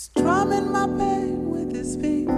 Strumming my pain with his fingers,